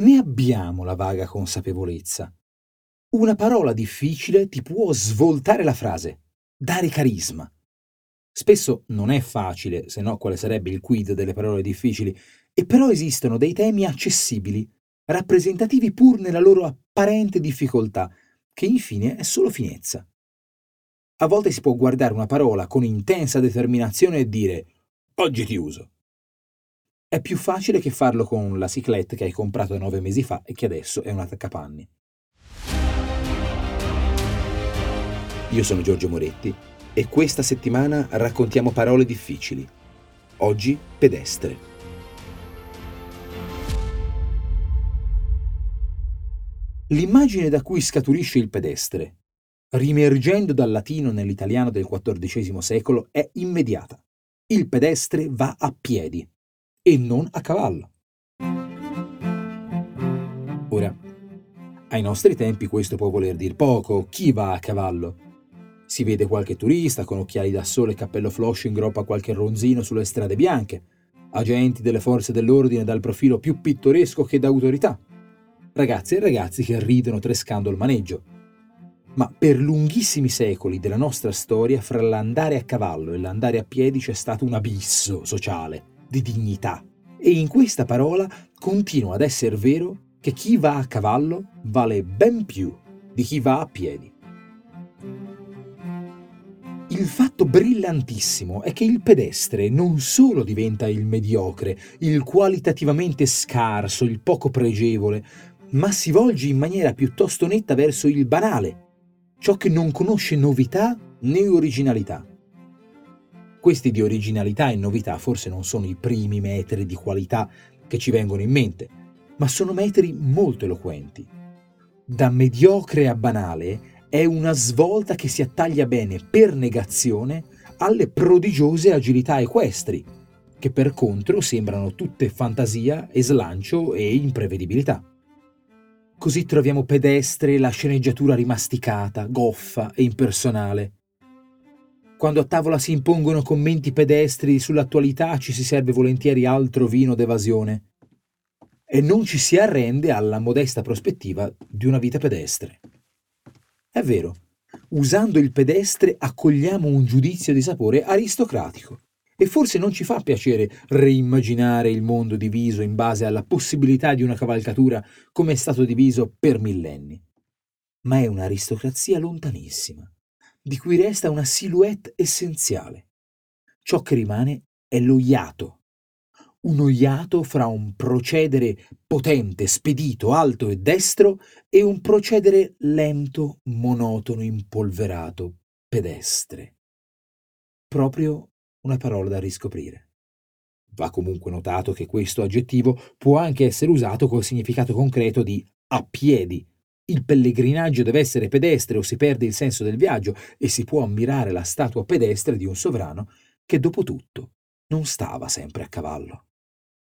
Ne abbiamo la vaga consapevolezza. Una parola difficile ti può svoltare la frase, dare carisma. Spesso non è facile, se no quale sarebbe il quid delle parole difficili, e però esistono dei temi accessibili, rappresentativi pur nella loro apparente difficoltà, che infine è solo finezza. A volte si può guardare una parola con intensa determinazione e dire oggi ti uso. È più facile che farlo con la ciclette che hai comprato nove mesi fa e che adesso è un attaccapanni. Io sono Giorgio Moretti e questa settimana raccontiamo parole difficili. Oggi pedestre. L'immagine da cui scaturisce il pedestre, rimergendo dal latino nell'italiano del XIV secolo, è immediata. Il pedestre va a piedi e non a cavallo. Ora, ai nostri tempi questo può voler dire poco. Chi va a cavallo? Si vede qualche turista con occhiali da sole e cappello flosh in groppa qualche ronzino sulle strade bianche, agenti delle forze dell'ordine dal profilo più pittoresco che d'autorità, ragazze e ragazzi che ridono trescando il maneggio. Ma per lunghissimi secoli della nostra storia, fra l'andare a cavallo e l'andare a piedi c'è stato un abisso sociale, di dignità. E in questa parola continua ad essere vero che chi va a cavallo vale ben più di chi va a piedi. Il fatto brillantissimo è che il pedestre non solo diventa il mediocre, il qualitativamente scarso, il poco pregevole, ma si volge in maniera piuttosto netta verso il banale, ciò che non conosce novità né originalità. Questi di originalità e novità forse non sono i primi metri di qualità che ci vengono in mente, ma sono metri molto eloquenti. Da mediocre a banale è una svolta che si attaglia bene per negazione alle prodigiose agilità equestri, che per contro sembrano tutte fantasia e slancio e imprevedibilità. Così troviamo pedestre la sceneggiatura rimasticata, goffa e impersonale. Quando a tavola si impongono commenti pedestri sull'attualità ci si serve volentieri altro vino d'evasione e non ci si arrende alla modesta prospettiva di una vita pedestre. È vero, usando il pedestre accogliamo un giudizio di sapore aristocratico. E forse non ci fa piacere reimmaginare il mondo diviso in base alla possibilità di una cavalcatura come è stato diviso per millenni. Ma è un'aristocrazia lontanissima, di cui resta una silhouette essenziale. Ciò che rimane è lo iato uno iato fra un procedere potente, spedito, alto e destro e un procedere lento, monotono, impolverato, pedestre. Proprio una parola da riscoprire. Va comunque notato che questo aggettivo può anche essere usato col significato concreto di a piedi. Il pellegrinaggio deve essere pedestre o si perde il senso del viaggio e si può ammirare la statua pedestre di un sovrano che dopo tutto non stava sempre a cavallo.